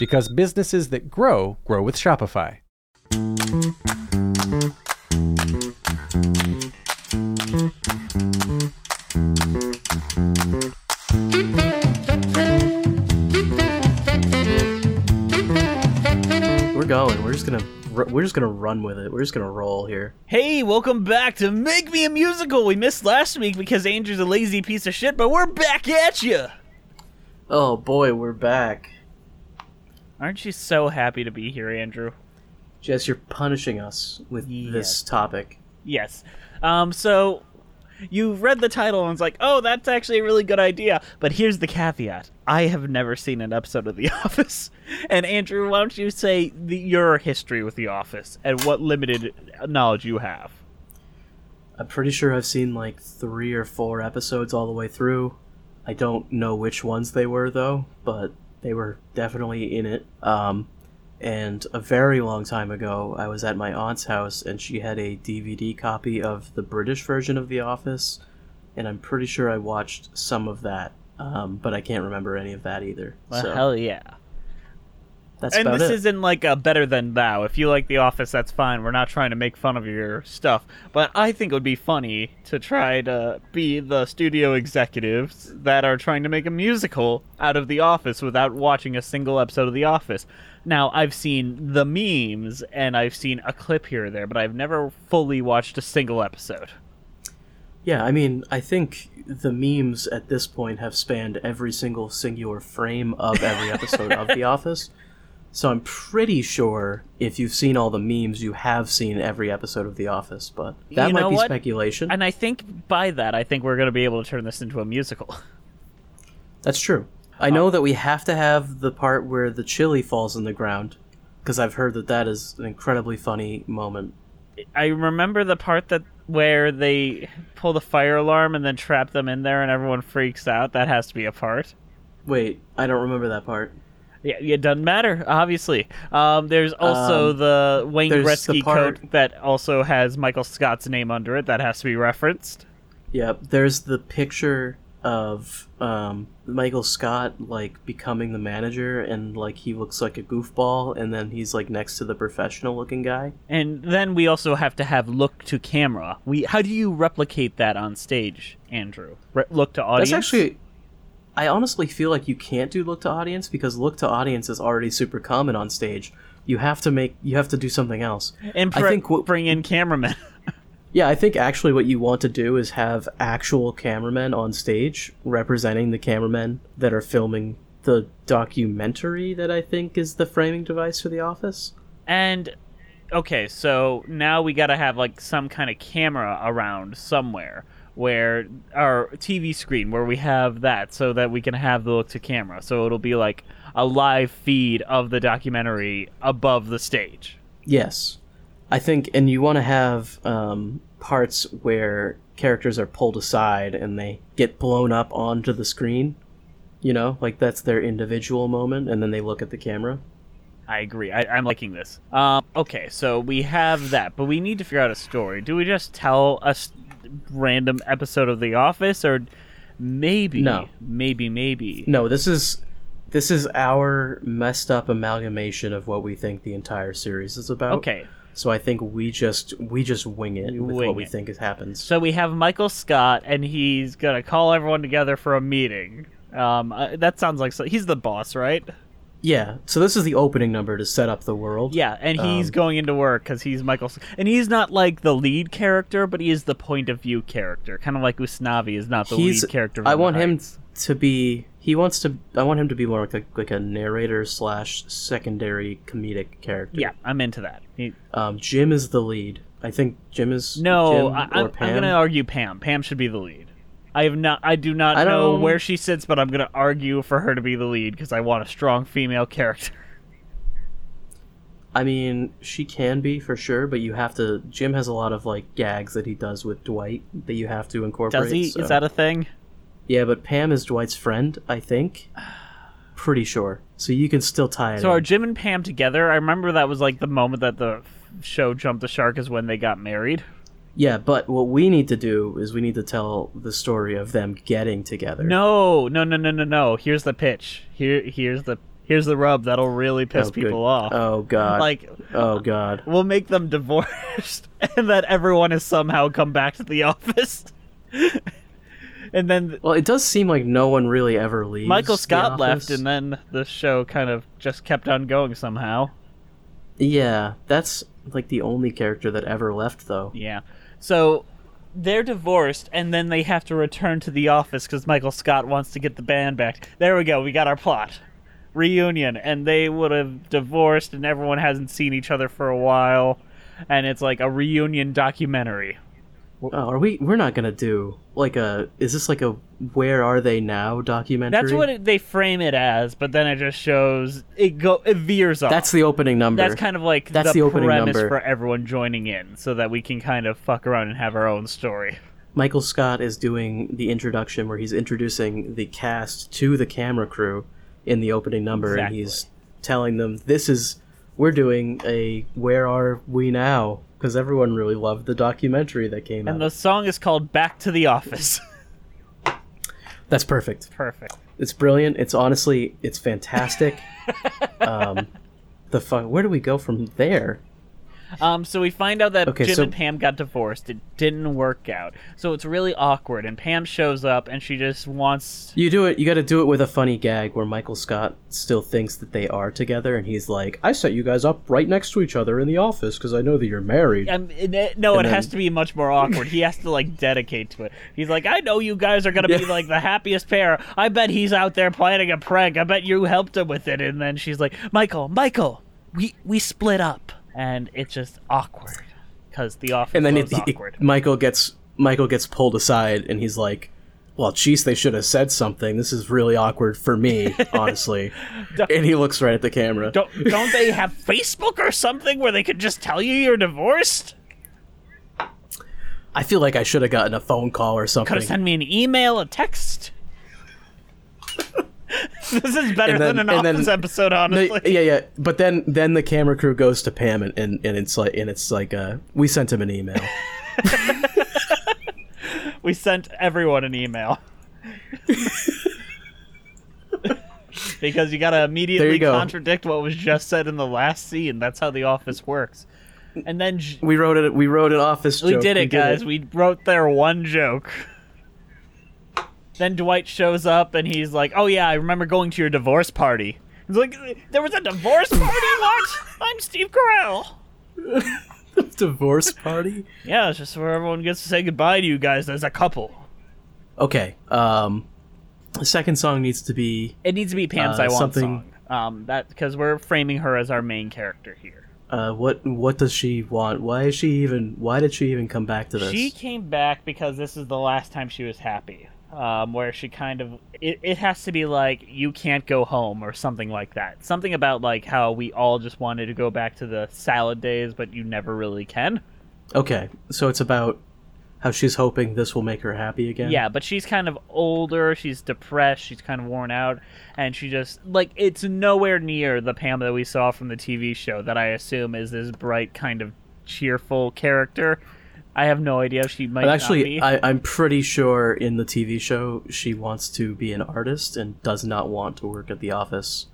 Because businesses that grow, grow with Shopify. We're going. We're just gonna. We're just gonna run with it. We're just gonna roll here. Hey, welcome back to Make Me a Musical. We missed last week because Andrew's a lazy piece of shit, but we're back at you. Oh boy, we're back. Aren't you so happy to be here, Andrew? Jess, you're punishing us with Yes. this topic. Yes. Um, so you read the title and it's like, oh, that's actually a really good idea. But here's the caveat: I have never seen an episode of The Office. And Andrew, why don't you say the, your history with The Office and what limited knowledge you have? I'm pretty sure I've seen like three or four episodes all the way through. I don't know which ones they were though, but they were definitely in it. Um, and a very long time ago, I was at my aunt's house and she had a DVD copy of the British version of The Office, and I'm pretty sure I watched some of that, um, but I can't remember any of that either. Well, so hell yeah. That's and this it. isn't like a better than thou. If you like The Office, that's fine. We're not trying to make fun of your stuff. But I think it would be funny to try to be the studio executives that are trying to make a musical out of The Office without watching a single episode of The Office. Now, I've seen the memes and I've seen a clip here or there, but I've never fully watched a single episode. Yeah, I mean, I think the memes at this point have spanned every single singular frame of every episode of The Office. So I'm pretty sure if you've seen all the memes, you have seen every episode of The Office, but that You might be what? speculation. And I think by that, I think we're going to be able to turn this into a musical. That's true. I know that we have to have the part where the chili falls in the ground, because I've heard that that is an incredibly funny moment. I remember the part that where they pull the fire alarm and then trap them in there and everyone freaks out. That has to be a part. Wait, I don't remember that part. Yeah, it doesn't matter. Obviously, um, there's also Um, the Wayne Gretzky part- coat that also has Michael Scott's name under it. That has to be referenced. Yep, there's the picture of um, Michael Scott like becoming the manager, and like he looks like a goofball, and then he's like next to the professional looking guy. And then we also have to have look to camera. We how do you replicate that on stage, Andrew? Re- look to audience. That's actually, I honestly feel like you can't do look to audience because look to audience is already super common on stage. You have to make, you have to do something else. and I think what- bring in cameramen. Yeah, I think actually what you want to do is have actual cameramen on stage representing the cameramen that are filming the documentary that I think is the framing device for The Office. And okay, so now we got to have like some kind of camera around somewhere where our TV screen where we have that so that we can have the look to camera. So it'll be like a live feed of the documentary above the stage. Yes. I think, and you want to have um, parts where characters are pulled aside and they get blown up onto the screen. You know, like that's their individual moment, and then they look at the camera. I agree. I, I'm liking this. Um, okay, so we have that, but we need to figure out a story. Do we just tell a s- random episode of The Office, or maybe, No. maybe, maybe. No, this is this is our messed up amalgamation of what we think the entire series is about. Okay, So I think we just we just wing it with wing what we it. think happens. so we have Michael Scott, and he's gonna call everyone together for a meeting. Um, uh, that sounds like so- he's the boss, right? Yeah. So this is the opening number to set up the world. Yeah, and he's Um, going into work because he's Michael, and he's not like the lead character, but he is the point of view character, kind of like Usnavi is not the lead character. I want him to be. He wants to. I want him to be more like a, like a narrator slash secondary comedic character. Yeah, I'm into that. He, Um, Jim is the lead. I think Jim is no, Jim I, Pam. I'm gonna argue Pam. Pam should be the lead. I have not. I do not I know where she sits, but I'm gonna argue for her to be the lead because I want a strong female character. I mean, she can be for sure, but you have to. Jim has a lot of like gags that he does with Dwight that you have to incorporate. Does he? so- Is that a thing? Yeah, but Pam is Dwight's friend. I think. Pretty sure. So you can still tie it. So are. Jim and Pam together? I remember that was like the moment that the show jumped the shark is when they got married. Yeah, but what we need to do is we need to tell the story of them getting together. No, no, no, no, no, no. Here's the pitch. Here, here's the here's the rub that'll really piss Oh, good. people off. Oh God. Like Oh God. we'll make them divorced, and that everyone has somehow come back to the office. and then Well, it does seem like no one really ever leaves. Michael Scott left, and then the show kind of just kept on going somehow. Yeah, that's like the only character that ever left, though. Yeah. So they're divorced, and then they have to return to the office because Michael Scott wants to get the band back. There we go. We got our plot. Reunion, and they would have divorced, and everyone hasn't seen each other for a while, and it's like a reunion documentary. Oh, are we? We're not gonna do like a. Is this like a "Where Are They Now" documentary? That's what it, they frame it as, but then it just shows it go it veers off. That's the opening number. That's kind of like That's the, the opening premise number. for everyone joining in, so that we can kind of fuck around and have our own story. Michael Scott is doing the introduction where he's introducing the cast to the camera crew in the opening number, and he's telling them this is we're doing a "Where Are We Now" because everyone really loved the documentary that came And out. And the song is called "Back to the Office." That's perfect. Perfect. It's brilliant. It's honestly, it's fantastic. um, the fu- where do we go from there? Um, so we find out that Okay, Jim so- and Pam got divorced. It didn't work out. So it's really awkward. And Pam shows up and she just wants. You do it. You got to do it with a funny gag where Michael Scott still thinks that they are together, and he's like, "I set you guys up right next to each other in the office because I know that you're married." Um, it- no, it And has to be much more awkward. He has to like dedicate to it. He's like, I know you guys are gonna be like the happiest pair. I bet he's out there planning a prank. I bet you helped him with it. And then she's like, Michael, Michael, we we split up, and it's just awkward because the office and then it, awkward. Michael gets Michael gets pulled aside, and he's like, "Well, geez, they should have said something. This is really awkward for me, honestly." and he looks right at the camera. don't don't they have Facebook or something where they could just tell you you're divorced? I feel like I should have gotten a phone call or something. Could have sent me an email, a text. this is better then- than an then- office episode, honestly. No, yeah, yeah. But then then the camera crew goes to Pam and, and, and it's like and it's like uh we sent him an email. We sent everyone an email. because you gotta immediately go. contradict what was just said in the last scene. That's how the office works. And then j- we wrote it we wrote an office we joke. did it, guys. We wrote their one joke. Then Dwight shows up and he's like, "Oh yeah, I remember going to your divorce party." He's like, "There was a divorce party? what? I'm Steve Carell." divorce party. Yeah, it's just where everyone gets to say goodbye to you guys as a couple. Okay. Um the second song needs to be It needs to be Pam's Uh, "I Want" something- song. Um, that because we're framing her as our main character here. uh what what does she want? Why is she even why did she even come back to this? She came back because this is the last time she was happy. Um, where she kind of it, it has to be like you can't go home or something like that. Something about like how we all just wanted to go back to the salad days, but you never really can. Okay. So it's about how she's hoping this will make her happy again. Yeah, but she's kind of older. She's depressed. She's kind of worn out, and she just like it's nowhere near the Pam that we saw from the TV show. That I assume is this bright, kind of cheerful character. I have no idea. She might not actually, be. I, I'm pretty sure in the TV show she wants to be an artist and does not want to work at the office.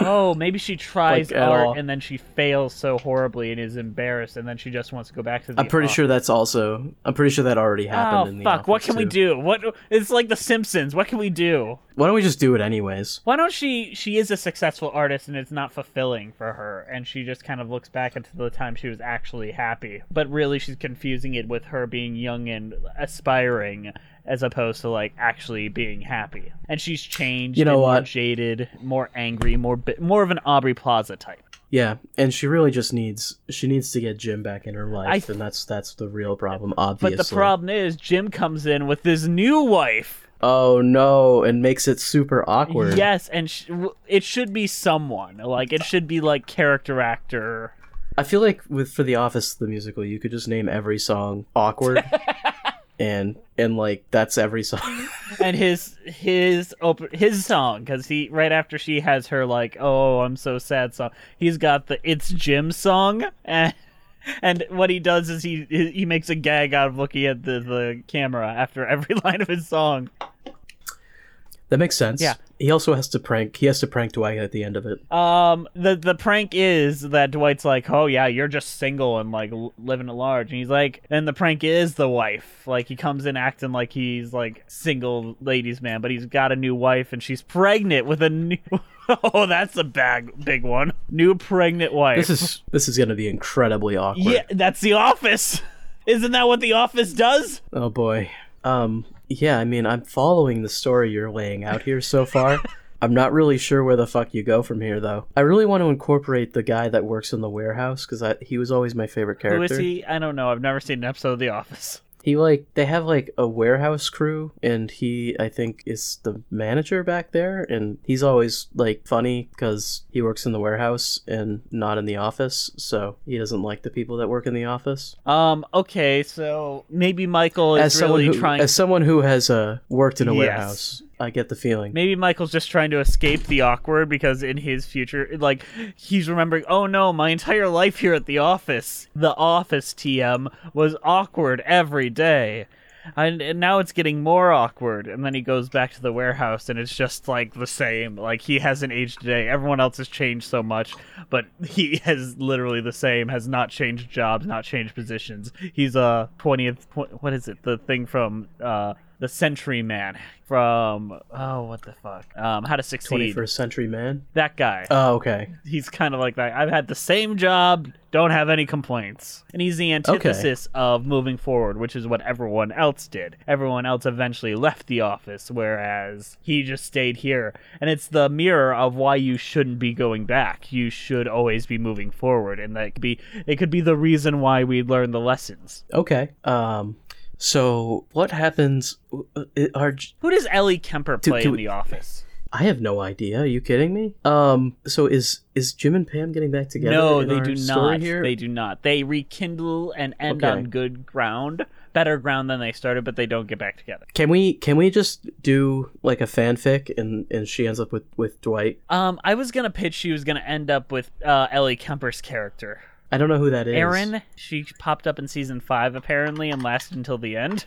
Oh, maybe she tries Like, art all. and then she fails so horribly and is embarrassed, and then she just wants to go back to the. I'm pretty office. sure that's also. I'm pretty sure that already oh, happened Oh in the fuck! What can we do? What? It's like The Simpsons. What can we do? Why don't we just do it anyways? Why don't she? She is a successful artist, and it's not fulfilling for her, and she just kind of looks back into the time she was actually happy. But really, she's confusing it with her being young and aspiring, as opposed to like actually being happy. And she's changed. You know and more what? Jaded, more angry, more bi- more of an Aubrey Plaza type. Yeah, and she really just needs she needs to get Jim back in her life, I- and that's that's the real problem. Obviously, but the problem is, Jim comes in with his new wife. Oh no, and makes it super awkward. Yes, and sh- it should be someone like it should be like character actor. I feel like with for the Office the musical, you could just name every song awkward, and and like that's every song. and his his op- his song because he right after she has her like oh I'm so sad song he's got the it's Jim song and and what he does is he he makes a gag out of looking at the the camera after every line of his song. That makes sense. Yeah. He also has to prank. He has to prank Dwight at the end of it. Um, the the prank is that Dwight's like, oh yeah, you're just single and like l- living at large, and he's like, and the prank is the wife. Like he comes in acting like he's like single ladies man, but he's got a new wife and she's pregnant with a new. oh, that's a bag big one. New pregnant wife. This is this is gonna be incredibly awkward. yeah, that's The Office. Isn't that what The Office does? Oh boy. Um. Yeah. I mean, I'm following the story you're laying out here so far. I'm not really sure where the fuck you go from here, though. I really want to incorporate the guy that works in the warehouse because he was always my favorite character. Who is he? I don't know. I've never seen an episode of The Office. He like they have like a warehouse crew and he I think is the manager back there and he's always like funny cuz he works in the warehouse and not in the office so he doesn't like the people that work in the office. Um. Okay. So maybe Michael is As someone really who trying. as someone who has uh worked in a Yes. warehouse, I get the feeling. Maybe Michael's just trying to escape the awkward because in his future, like, he's remembering, oh no, my entire life here at the office, the office TM, was awkward every day. And, and now it's getting more awkward. And then he goes back to the warehouse and it's just like the same. Like, he hasn't aged today. Everyone else has changed so much, but he has literally the same, has not changed jobs, not changed positions. He's a 20th, what is it? The thing from, uh, the Century Man from oh what the fuck? Um how to succeed. 21st century man. that guy. Oh, okay. he's kind of like that. I've had the same job don't have any complaints. And he's the antithesis of moving forward which is what everyone else did. Everyone else eventually left the office whereas he just stayed here. And it's the mirror of why you shouldn't be going back. You should always be moving forward and that could be it could be the reason why we learn the lessons. Okay. Um so what happens uh, are who does Ellie Kemper Do- play do in we- the office I have no idea. Are you kidding me? Um so is is Jim and Pam getting back together? No, in they do not. Here? They do not. They rekindle and end Okay. on good ground, better ground than they started, but they don't get back together. Can we can we just do like a fanfic and and she ends up with with Dwight? Um, I was gonna pitch she was gonna end up with uh, Ellie Kemper's character, I don't know who that is. Erin. She popped up in season five apparently and lasted until the end.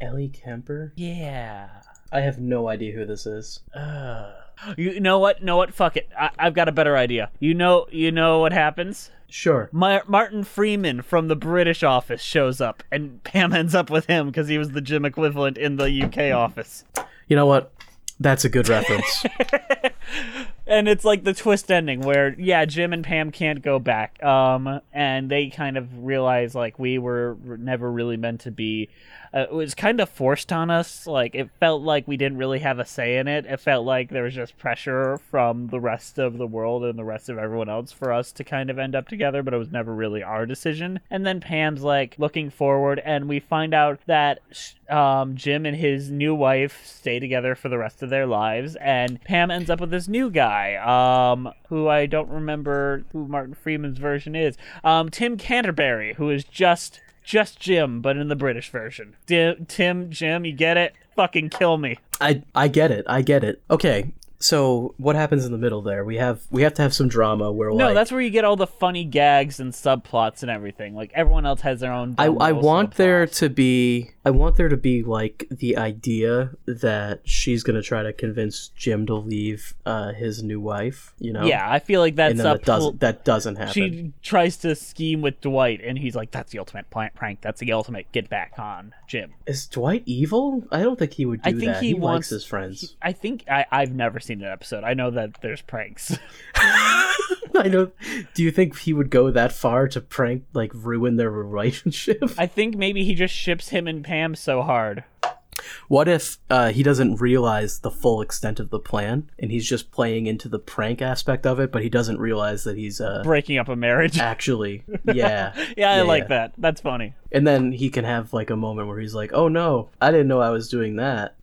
Ellie Kemper. Yeah. I have no idea who this is. Uh, you know what? Know what? Fuck it. I- I've got a better idea. You know. You know what happens? Sure. Mar- Martin Freeman from the British office shows up, and Pam ends up with him because he was the Jim equivalent in the UK office. You know what? That's a good reference. and it's like the twist ending where yeah jim and pam can't go back um and they kind of realize like we were never really meant to be uh, it was kind of forced on us like it felt like we didn't really have a say in it it felt like there was just pressure from the rest of the world and the rest of everyone else for us to kind of end up together but it was never really our decision and then pam's like looking forward and we find out that um, Jim and his new wife stay together for the rest of their lives, and Pam ends up with this new guy, um, who I don't remember who Martin Freeman's version is. Um, Tim Canterbury, who is just just Jim, but in the British version. Di- Tim, Jim, you get it? Fucking kill me. I I get it. I get it. Okay. So what happens in the middle there? We have we have to have some drama where No, like that's where you get all the funny gags and subplots and everything. Like everyone else has their own. I, I want there to be I want there to be like the idea that she's gonna try to convince Jim to leave uh, his new wife. You know? Yeah, I feel like that's up. that doesn't that doesn't happen. She tries to scheme with Dwight, and he's like, "That's the ultimate prank. That's the ultimate get back on Jim." Is Dwight evil? I don't think he would do I think that. he, He, wants likes his friends. I think I, I've never seen an episode. I know that there's pranks. I know. Do you think he would go that far to prank, like ruin their relationship? I think maybe he just ships him and Pam so hard. What if uh, he doesn't realize the full extent of the plan, and he's just playing into the prank aspect of it, but he doesn't realize that he's uh, breaking up a marriage. actually, yeah, yeah, I like yeah. that. That's funny. And then he can have like a moment where he's like, "Oh no, I didn't know I was doing that."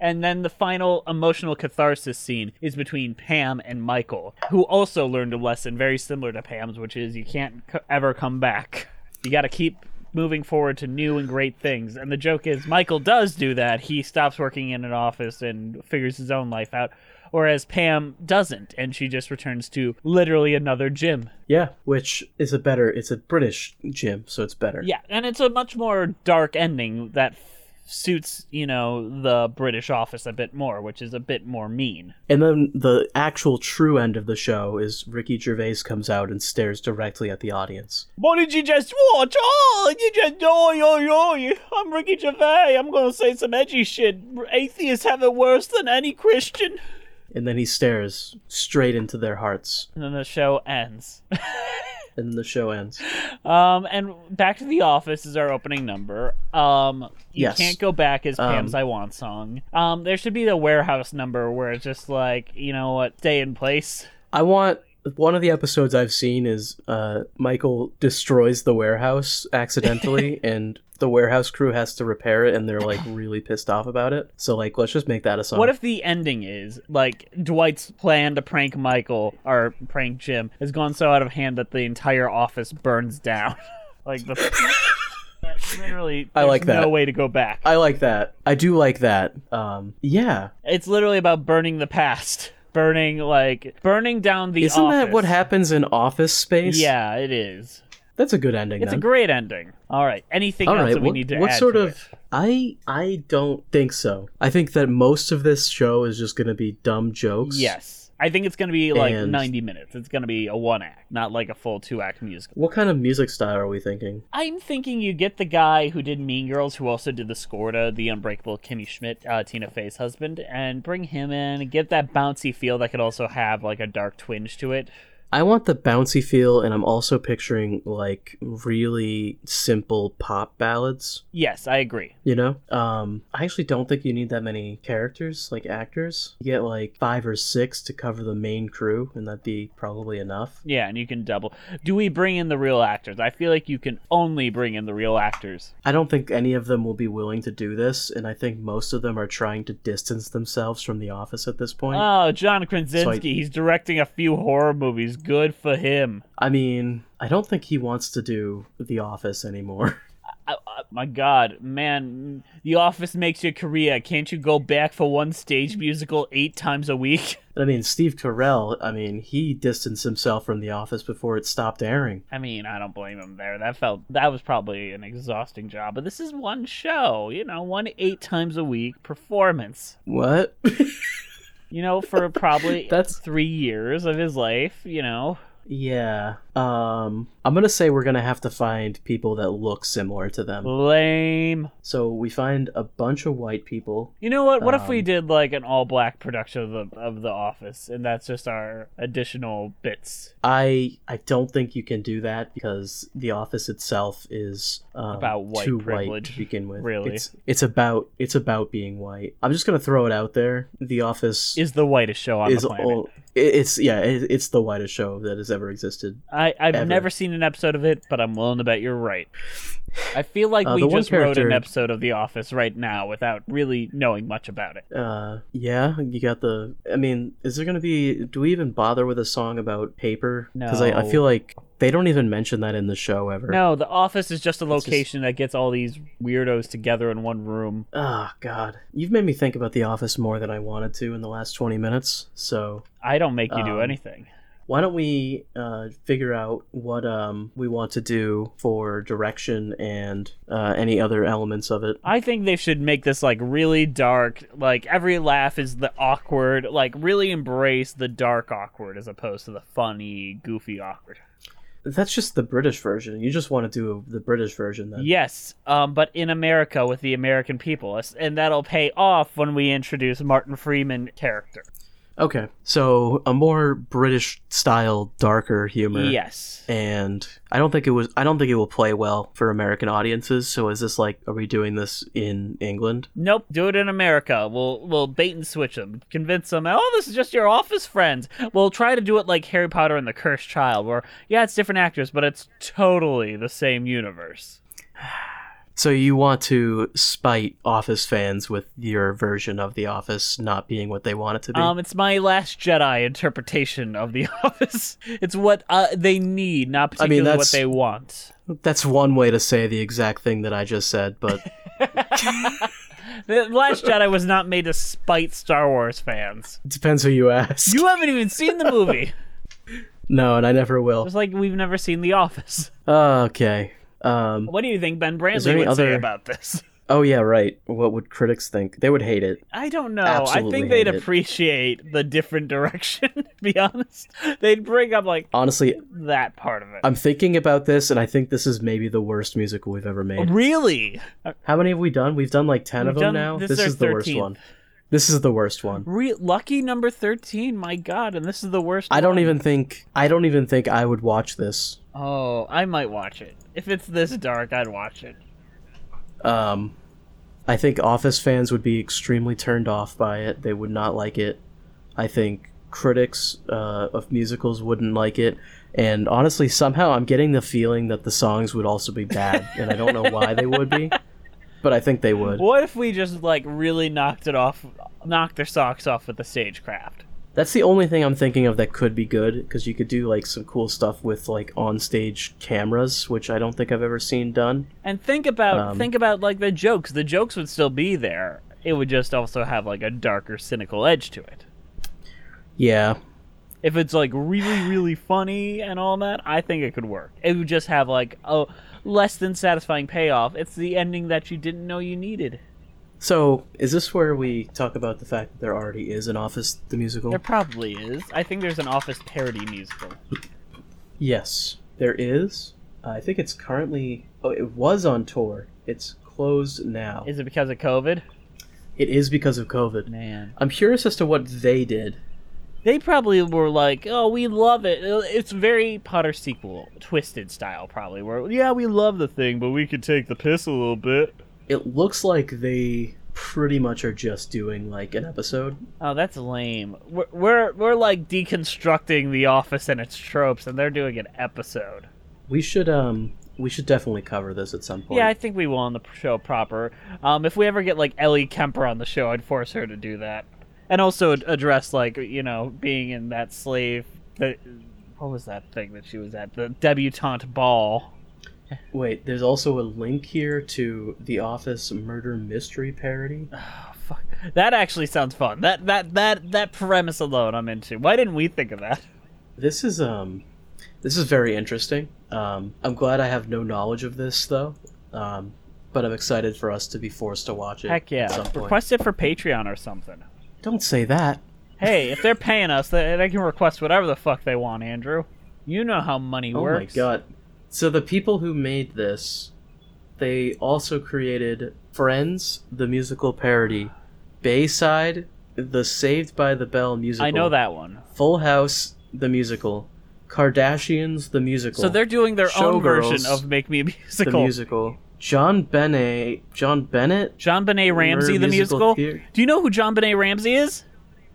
And then the final emotional catharsis scene is between Pam and Michael, who also learned a lesson very similar to Pam's, which is you can't c- ever come back. You got to keep moving forward to new and great things. And the joke is Michael does do that. He stops working in an office and figures his own life out. Whereas Pam doesn't, and she just returns to literally another gym. yeah, which is a better. It's a British gym, so it's better. Yeah, and it's a much more dark ending that suits, you know, the British office a bit more, which is a bit more mean. And then the actual true end of the show is Ricky Gervais comes out and stares directly at the audience. What did you just watch? Oh, you just oh, yo, yo. I'm Ricky Gervais. I'm gonna say some edgy shit. Atheists have it worse than any Christian. And then he stares straight into their hearts. And then the show ends. And the show ends. Um, and Back to the Office is our opening number. Um, you Yes. can't go back as Pam's Um, I Want song. Um, there should be the warehouse number where it's just like, you know what, stay in place. I want one of the episodes I've seen is uh, Michael destroys the warehouse accidentally, and the warehouse crew has to repair it, and they're like really pissed off about it. So like, let's just make that a song. What if the ending is like Dwight's plan to prank Michael or prank Jim has gone so out of hand that the entire office burns down? like the literally, I like that. No way to go back. I like that. I do like that. Um, yeah, It's literally about burning the past, burning like burning down the. isn't that what happens in Office Space? Yeah, it is. that's a good ending. It's a great ending. All right. Anything All else right, that we what, need to what add sort to of? it? I I don't think so. I think that most of this show is just going to be dumb jokes. Yes. I think it's going to be like And- 90 minutes. It's going to be a one act, not like a full two act musical. What kind of music style are we thinking? I'm thinking you get the guy who did Mean Girls, who also did the score to The Unbreakable Kimmy Schmidt, uh, Tina Fey's husband, and bring him in, get that bouncy feel that could also have like a dark twinge to it. I want the bouncy feel, and I'm also picturing like really simple pop ballads. Yes, I agree. You know, um, I actually don't think you need that many characters, like actors. You get like five or six to cover the main crew, and that'd be probably enough. Yeah, and you can double. Do we bring in the real actors? I feel like you can only bring in the real actors. I don't think any of them will be willing to do this, and I think most of them are trying to distance themselves from The Office at this point. Oh, John Krasinski, I- he's directing a few horror movies. Good for him. I mean, I don't think he wants to do The Office anymore. I, I, my God, man, The Office makes your career. Can't you go back for one stage musical eight times a week? I mean, Steve Carell, I mean, he distanced himself from The Office before it stopped airing. I mean, I don't blame him there. That felt that was probably an exhausting job, but this is one show, you know, one eight times a week performance. What? You know, for probably That's- three years of his life. You know, yeah. Um, I'm gonna say we're gonna have to find people that look similar to them. lame. So we find a bunch of white people. You know what? What if we Um, did like an all black production of the of the Office, and that's just our additional bits I I don't think you can do that because The Office itself is um, About white too white privilege, to begin with. really. it's it's about it's about being white. I'm just gonna throw it out there. The Office is the whitest show on the planet. all, it's yeah it, it's the whitest show that has ever existed. I, I've ever. never seen an episode of it, but I'm willing to bet you're right. I feel like Uh, we just wrote an episode of The Office right now without really knowing much about it. Uh, yeah, you got the. I mean, is there gonna be? Do we even bother with a song about paper? Because I, I feel like They don't even mention that in the show ever. No, the office is just a just- location that gets all these weirdos together in one room. Oh god. You've made me think about The Office more than I wanted to in the last 20 minutes. So, I don't make you do Um, anything. Why don't we uh, figure out what um, we want to do for direction and uh, any other elements of it? I think they should make this like really dark. Like every laugh is the awkward. Like really embrace the dark awkward as opposed to the funny, goofy awkward. That's just the British version. You just want to do the British version then. Yes, um, but in America with the American people, and that'll pay off when we introduce Martin Freeman character. Okay. So, a more British style darker humor. Yes. and I don't think it was. I don't think it will play well for American audiences. So is this like, are we doing this in England? Nope, do it in America. We'll we'll bait and switch them, convince them. Oh, this is just your office friends. We'll try to do it like Harry Potter and the Cursed Child, where yeah, it's different actors, but it's totally the same universe. So you want to spite Office fans with your version of The Office not being what they want it to be? Um, it's my Last Jedi interpretation of The Office. It's what uh, they need, not I mean, particularly what they want. That's one way to say the exact thing that I just said, but The Last Jedi was not made to spite Star Wars fans. it depends who you ask. You haven't even seen the movie. no, and I never will. It's like we've never seen The Office. Okay. Um. What do you think Ben Brantley would say about this? Oh yeah, right. What would critics think? They would hate it. I don't know. Absolutely I think they'd it. appreciate the different direction, to be honest. They'd bring up like Honestly, that part of it. I'm thinking about this, and I think this is maybe the worst musical we've ever made. really? How many have we done? We've done like 10 of We've them done- now. this This, is is the worst one. This is the worst one. Re- lucky number 13, my god, and this is the worst. I don't one. even think I don't even think I would watch this. Oh, I might watch it. If it's this dark, I'd watch it. Um I think Office fans would be extremely turned off by it. They would not like it. I think critics uh, of musicals wouldn't like it. And honestly, somehow I'm getting the feeling that the songs would also be bad, and I don't know why they would be, but I think they would. What if we just like really knocked it off, knocked their socks off with the stagecraft? That's the only thing I'm thinking of that could be good because you could do like some cool stuff with like on-stage cameras, which I don't think I've ever seen done. And think about Um, think about like the jokes. The jokes would still be there. It would just also have like a darker, cynical edge to it. Yeah, If it's like really, really funny and all that, I think it could work. It would just have like a less than satisfying payoff. It's the ending that you didn't know you needed. So, is this where we talk about the fact that there already is an Office the musical? There probably is. I think there's an Office parody musical. Yes, there is. I think it's currently. Oh, it was on tour. It's closed now. Is it because of COVID? It is because of COVID. Man. I'm curious as to what they did. They probably were like, "Oh, we love it. Uh, it's very Potter sequel, twisted style, probably. Where yeah, we love the thing, but we could take the piss a little bit." It looks like they pretty much are just doing like an episode. Oh, that's lame. We're we're, we're like deconstructing The Office and its tropes, and they're doing an episode. We should um we should definitely cover this at some point. Yeah, I think we will on the show proper. Um, if we ever get like Ellie Kemper on the show, I'd force her to do that, and also address like you know being in that slave. The, what was that thing that she was at? The debutante ball. Wait, there's also a link here to the Office murder mystery parody. Oh, fuck. That actually sounds fun. That that that that premise alone, I'm into. Why didn't we think of that? This is um this is very interesting. Um I'm glad I have no knowledge of this though. Um but I'm excited for us to be forced to watch it. Heck yeah! Request it for Patreon or something. Don't say that. Hey, if they're paying us, they, they can request whatever the fuck they want, Andrew. You know how money Oh works. my god. So the people who made this, they also created Friends, the musical parody, Bayside, the Saved by the Bell musical. I know that one. Full House, the musical, Kardashians, the musical. So they're doing their own version of Make Me a Musical. the Musical. musical. JonBenét, John Bennett. JonBenét Ramsey, Murder the musical. Theater. Do you know who JonBenét Ramsey is?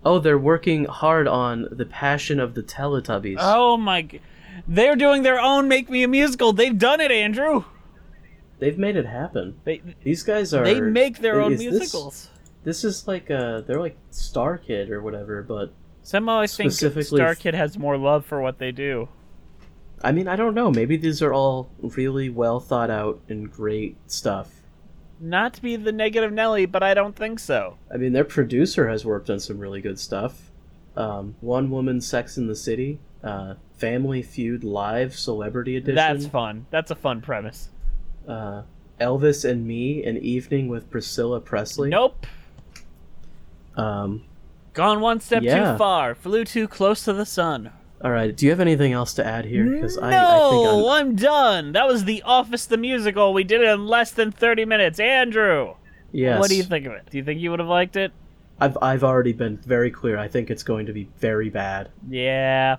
Oh, they're working hard on the Passion of the Teletubbies. Oh my! They're doing their own Make Me a Musical. They've done it, Andrew. They've made it happen. They These guys are. they make their own is this- musicals. This is like uh they're like StarKid or whatever, but Somehow I think StarKid has more love for what they do. I mean, I don't know. Maybe these are all really well thought out and great stuff. Not to be the negative Nelly, but I don't think so. I mean, their producer has worked on some really good stuff. Um, One Woman Sex in the City, uh, Family Feud Live Celebrity Edition. That's fun. That's a fun premise. Uh, Elvis and Me, An Evening with Priscilla Presley. Nope. Um, Gone one step Yeah. too far. Flew too close to the sun. all right. Do you have anything else to add here? Because no, I, I think I'm, I'm done. That was The Office the musical. We did it in less than 30 minutes. Andrew, yes. what do you think of it? Do you think you would have liked it? I've I've already been very clear. I think it's going to be very bad. Yeah.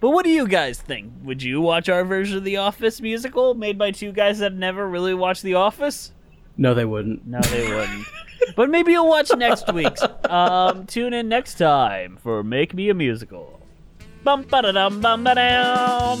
But what do you guys think? Would you watch our version of The Office musical made by two guys that never really watched The Office? No, they wouldn't. No, they wouldn't. but maybe you'll watch next week's. Um, tune in next time for Make Me a Musical. Bum ba da dum bum ba dum